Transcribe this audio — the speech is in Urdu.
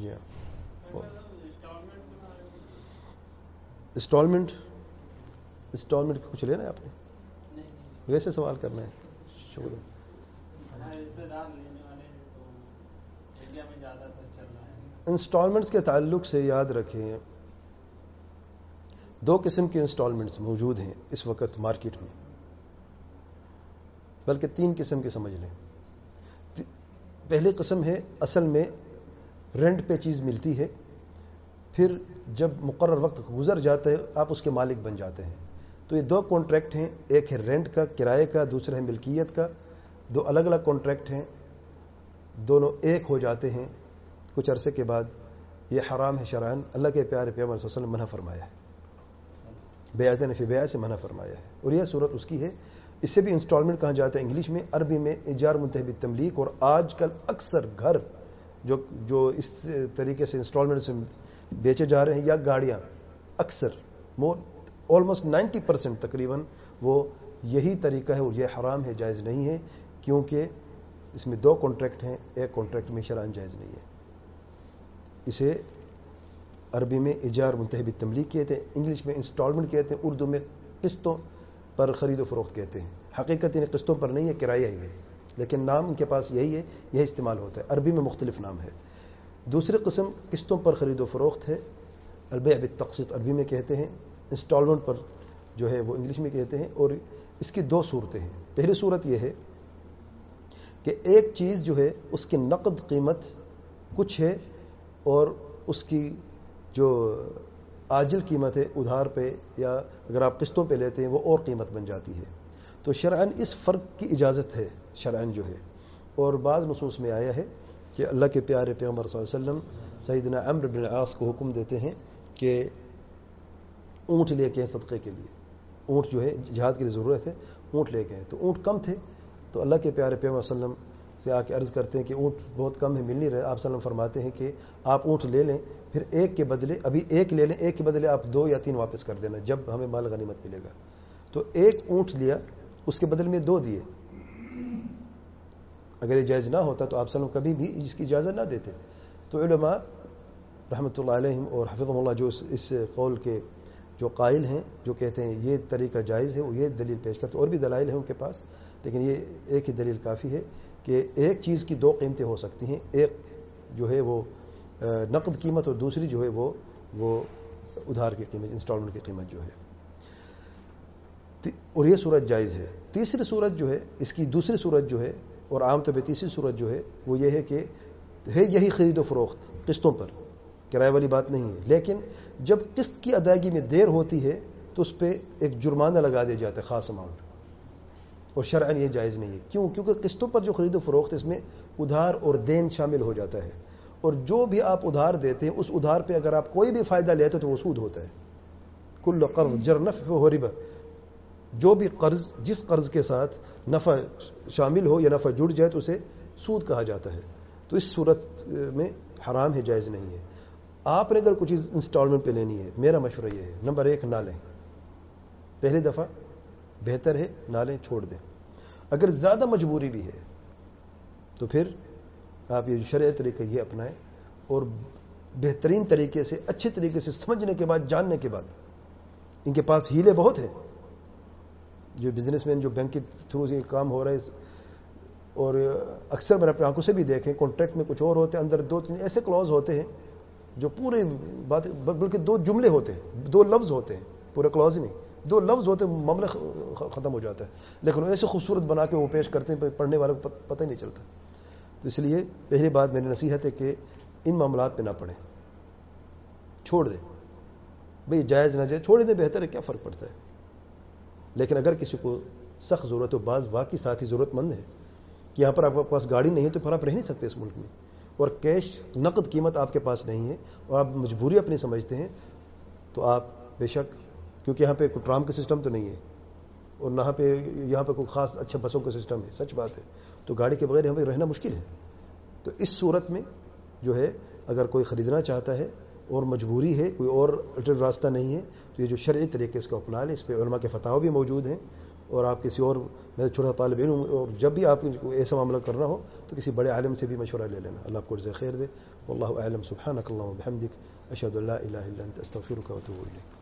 جی ہاں انسٹالمنٹ انسٹالمنٹ کچھ لینا ہے آپ نے ویسے سوال کرنا ہے شکریہ انسٹالمنٹس کے تعلق سے یاد رکھیں دو قسم کے انسٹالمنٹس موجود ہیں اس وقت مارکیٹ میں بلکہ تین قسم کے سمجھ لیں پہلی قسم ہے اصل میں رینٹ پہ چیز ملتی ہے، پھر جب مقرر وقت گزر جاتا ہے، آپ اس کے مالک بن جاتے ہیں۔ تو یہ دو کانٹریکٹ ہیں، ایک ہے رینٹ کا، کرائے کا، دوسرا ہے ملکیت کا۔ دو الگ الگ کانٹریکٹ ہیں، دونوں ایک ہو جاتے ہیں۔ کچھ عرصے کے بعد یہ حرام ہے شرائن اللہ کے پیارے پیغمبر صلی اللہ علیہ وسلم منع فرمایا ہے۔ بیعت نفی بیع سے منع فرمایا ہے۔ اور یہ صورت اس کی ہے۔ اس سے بھی انسٹالمنٹ کہا جاتا ہے؟ انگلش میں، عربی میں، اجار منتحب تملیک اور آج کل اکثر گھر جو جو اس طریقے سے انسٹالمنٹ سے بیچے جا رہے ہیں یا گاڑیاں، اکثر مور آلموسٹ نائنٹی پرسینٹ تقریباً وہ یہی طریقہ ہے اور یہ حرام ہے، جائز نہیں ہے، کیونکہ اس میں دو کانٹریکٹ ہیں، ایک کانٹریکٹ میں شران جائز نہیں ہے۔ اسے عربی میں اجار منتحب تملیغ کہتے ہیں، انگلش میں انسٹالمنٹ کہتے ہیں، اردو میں قسطوں پر خرید و فروخت کہتے ہیں۔ حقیقت ان قسطوں پر نہیں ہے، کرایہ ہی ہے۔ لیکن نام ان کے پاس یہی ہے، یہی استعمال ہوتا ہے۔ عربی میں مختلف نام ہے دوسری قسم قسطوں پر خرید و فروخت ہے۔ البیع بالتقسط عربی میں کہتے ہیں، انسٹالمنٹ پر جو ہے وہ انگلش میں کہتے ہیں، اور اس کی دو صورتیں ہیں۔ پہلی صورت یہ ہے کہ ایک چیز جو ہے، اس کی نقد قیمت کچھ ہے، اور اس کی جو آجل قیمت ہے، ادھار پہ یا اگر آپ قسطوں پہ لیتے ہیں، وہ اور قیمت بن جاتی ہے۔ تو شرعن اس فرق کی اجازت ہے، شرعن جو ہے۔ اور بعض نصوص میں آیا ہے کہ اللہ کے پیارے پیغمبر صلی اللہ علیہ وسلم سیدنا عمر بن العاص کو حکم دیتے ہیں کہ اونٹ لے کے ہیں صدقے کے لیے۔ اونٹ جو ہے، جہاد کی ضرورت ہے، اونٹ لے کے ہیں تو اونٹ کم تھے۔ تو اللہ کے پیارے پیغمبر صلی اللہ علیہ وسلم سے آ کے عرض کرتے ہیں کہ اونٹ بہت کم ہے، مل نہیں رہے۔ آپ وسلم فرماتے ہیں کہ آپ اونٹ لے لیں، پھر ایک کے بدلے، ابھی ایک لے لیں، ایک کے بدلے آپ دو یا تین واپس کر دینا، جب ہمیں مال غنیمت ملے گا۔ تو ایک اونٹ لیا اس کے بدل میں دو دیے۔ اگر یہ جائز نہ ہوتا تو آپ سلم کبھی بھی اس کی اجازت نہ دیتے۔ تو علماء رحمۃ اللہ علیہم اور حفظ اللہ جو اس قول کے جو قائل ہیں، جو کہتے ہیں یہ طریقہ جائز ہے وہ یہ دلیل پیش کرتے اور بھی دلائل ہیں ان کے پاس، لیکن یہ ایک ہی دلیل کافی ہے کہ ایک چیز کی دو قیمتیں ہو سکتی ہیں۔ ایک جو ہے وہ نقد قیمت اور دوسری جو ہے وہ وہ ادھار کی قیمت، انسٹالمنٹ کی قیمت جو ہے۔ اور یہ صورت جائز ہے۔ تیسری صورت جو ہے، اس کی دوسری صورت جو ہے، اور عام طور پہ تیسری صورت جو ہے، وہ یہ ہے کہ ہے یہی خرید و فروخت قسطوں پر، کرایہ والی بات نہیں ہے۔ لیکن جب قسط کی ادائیگی میں دیر ہوتی ہے، تو اس پہ ایک جرمانہ لگا دیا جاتا ہے، خاص اماؤنٹ اور شرعن یہ جائز نہیں ہے۔ کیوں؟ کیونکہ قسطوں پر جو خرید و فروخت، اس میں ادھار اور دین شامل ہو جاتا ہے۔ اور جو بھی آپ ادھار دیتے ہیں، اس ادھار پہ اگر آپ کوئی بھی فائدہ لیتے تو وہ سود ہوتا ہے۔ کل قرض جرنف ہو ربا۔ جو بھی قرض، جس قرض کے ساتھ نفع شامل ہو یا نفع جڑ جائے تو اسے سود کہا جاتا ہے۔ تو اس صورت میں حرام ہے، جائز نہیں ہے۔ آپ نے اگر کچھ چیز انسٹالمنٹ پہ لینی ہے، میرا مشورہ یہ ہے، نمبر ایک، نہ لیں۔ پہلی دفعہ بہتر ہے نالیں چھوڑ دیں۔ اگر زیادہ مجبوری بھی ہے، تو پھر آپ یہ شرع طریقہ یہ اپنائیں اور بہترین طریقے سے، اچھے طریقے سے سمجھنے کے بعد، جاننے کے بعد۔ ان کے پاس ہیلے بہت ہیں۔ جو بزنس مین جو بینک کے تھرو یہ کام ہو رہا ہے، اور اکثر میں اپنے آنکھوں سے بھی دیکھیں کانٹریکٹ میں کچھ اور ہوتے ہیں، اندر دو تین ایسے کلوز ہوتے ہیں جو پورے بات، بلکہ دو جملے ہوتے ہیں، دو لفظ ہوتے ہیں پورے کلوز نہیں، دو لفظ ہوتے معاملہ ختم ہو جاتا ہے۔ لیکن ایسے خوبصورت بنا کے وہ پیش کرتے ہیں پڑھنے والوں کو پتہ ہی نہیں چلتا۔ تو اس لیے پہلی بات میری نصیحت ہے کہ ان معاملات پہ نہ پڑھیں۔ چھوڑ دیں۔ بھئی جائز نہ جائے چھوڑ دیں، بہتر ہے، کیا فرق پڑتا ہے؟ لیکن اگر کسی کو سخت ضرورت ہو بعض واقعی ساتھی ضرورت مند ہے کہ یہاں پر آپ کے پاس گاڑی نہیں ہے تو پھر آپ رہ نہیں سکتے اس ملک میں۔ اور کیش نقد قیمت آپ کے پاس نہیں ہے اور آپ مجبوری اپنی سمجھتے ہیں تو آپ بے شک، کیونکہ یہاں پہ کوئی ٹرام کا سسٹم تو نہیں ہے اور یہاں پہ یہاں پہ کوئی خاص اچھے بسوں کا سسٹم ہے، سچ بات ہے۔ تو گاڑی کے بغیر یہاں پہ رہنا مشکل ہے۔ تو اس صورت میں جو ہے، اگر کوئی خریدنا چاہتا ہے اور مجبوری ہے، کوئی اور الٹر راستہ نہیں ہے۔ تو یہ جو شرعی طریقے اس کا اپنا لیں، اس پہ علماء کے فتح بھی موجود ہیں۔ اور آپ کسی اور میں چھوٹا طالب علم ہوں، اور جب بھی آپ کو ایسا معاملہ کرنا ہو، تو کسی بڑے عالم سے بھی مشورہ لے لینا۔ اللہ آپ کو جزائے خیر دے۔ اللہ اعلم، سبحانک اللہ بحمدک اشہد اللہ الہ الا انت، استغفرک و اتوب الیک۔